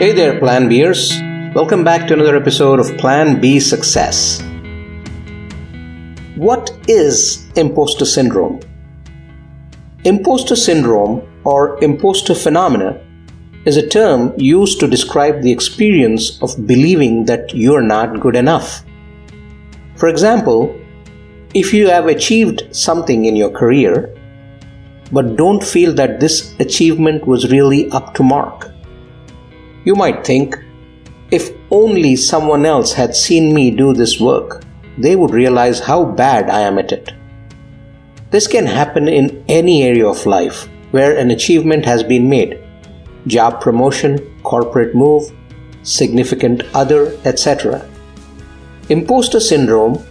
Hey there, Plan Bers. Welcome back to another episode of Plan B Success. What is imposter syndrome? Imposter syndrome or imposter phenomena is a term used to describe the experience of believing that you're not good enough. For example, if you have achieved something in your career, but don't feel that this achievement was really up to mark, you might think, if only someone else had seen me do this work, they would realize how bad I am at it. This can happen in any area of life where an achievement has been made job promotion, corporate move, significant other, etc. Imposter syndrome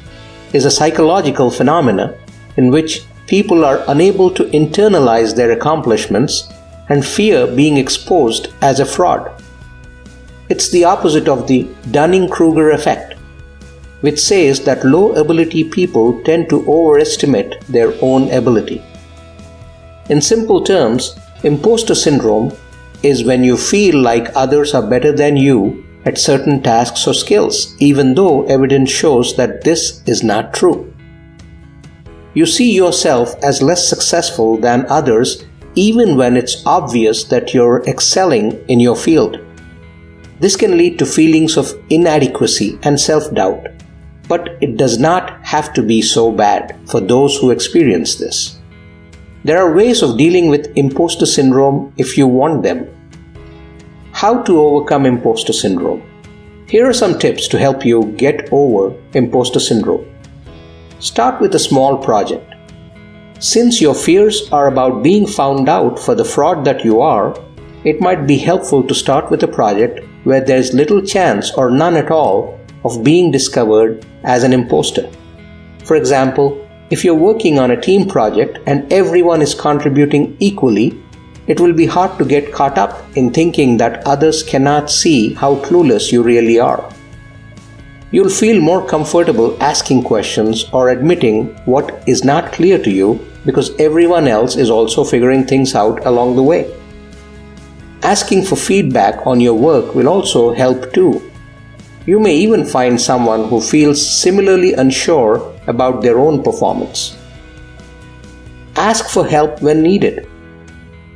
is a psychological phenomenon in which people are unable to internalize their accomplishments and fear being exposed as a fraud. It's the opposite of the Dunning Kruger effect, which says that low ability people tend to overestimate their own ability. In simple terms, imposter syndrome is when you feel like others are better than you at certain tasks or skills, even though evidence shows that this is not true. You see yourself as less successful than others even when it's obvious that you're excelling in your field. This can lead to feelings of inadequacy and self doubt, but it does not have to be so bad for those who experience this. There are ways of dealing with imposter syndrome if you want them how to overcome imposter syndrome. Here are some tips to help you get over imposter syndrome. Start with a small project. Since your fears are about being found out for the fraud that you are, it might be helpful to start with a project where there is little chance or none at all of being discovered as an imposter. For example, if you're working on a team project and everyone is contributing equally, it will be hard to get caught up in thinking that others cannot see how clueless you really are. You'll feel more comfortable asking questions or admitting what is not clear to you because everyone else is also figuring things out along the way. Asking for feedback on your work will also help too. You may even find someone who feels similarly unsure about their own performance. Ask for help when needed.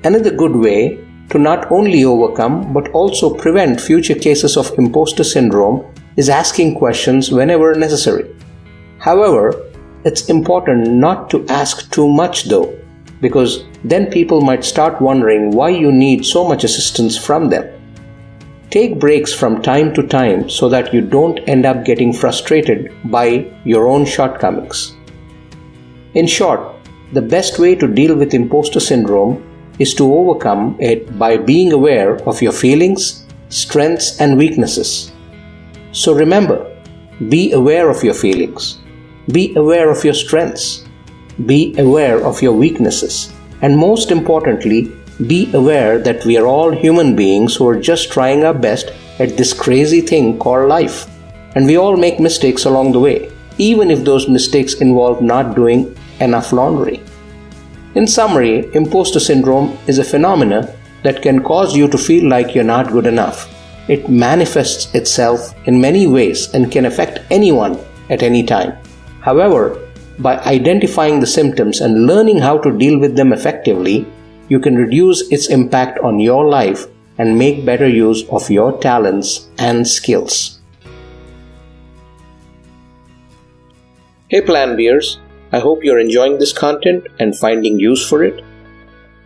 Another good way to not only overcome but also prevent future cases of imposter syndrome is asking questions whenever necessary. However, it's important not to ask too much though, because then people might start wondering why you need so much assistance from them. Take breaks from time to time so that you don't end up getting frustrated by your own shortcomings. In short, the best way to deal with imposter syndrome is to overcome it by being aware of your feelings, strengths, and weaknesses. So remember, be aware of your feelings, be aware of your strengths, be aware of your weaknesses, and most importantly, be aware that we are all human beings who are just trying our best at this crazy thing called life. And we all make mistakes along the way, even if those mistakes involve not doing enough laundry. In summary, imposter syndrome is a phenomenon that can cause you to feel like you're not good enough. It manifests itself in many ways and can affect anyone at any time. However, by identifying the symptoms and learning how to deal with them effectively, you can reduce its impact on your life and make better use of your talents and skills. Hey, Plan Beers, I hope you're enjoying this content and finding use for it.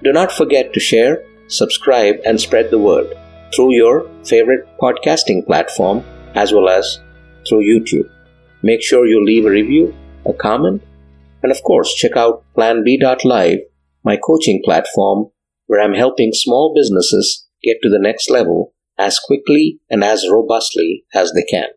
Do not forget to share, subscribe, and spread the word through your favorite podcasting platform as well as through YouTube. Make sure you leave a review, a comment, and of course, check out planb.live, my coaching platform where I'm helping small businesses get to the next level as quickly and as robustly as they can.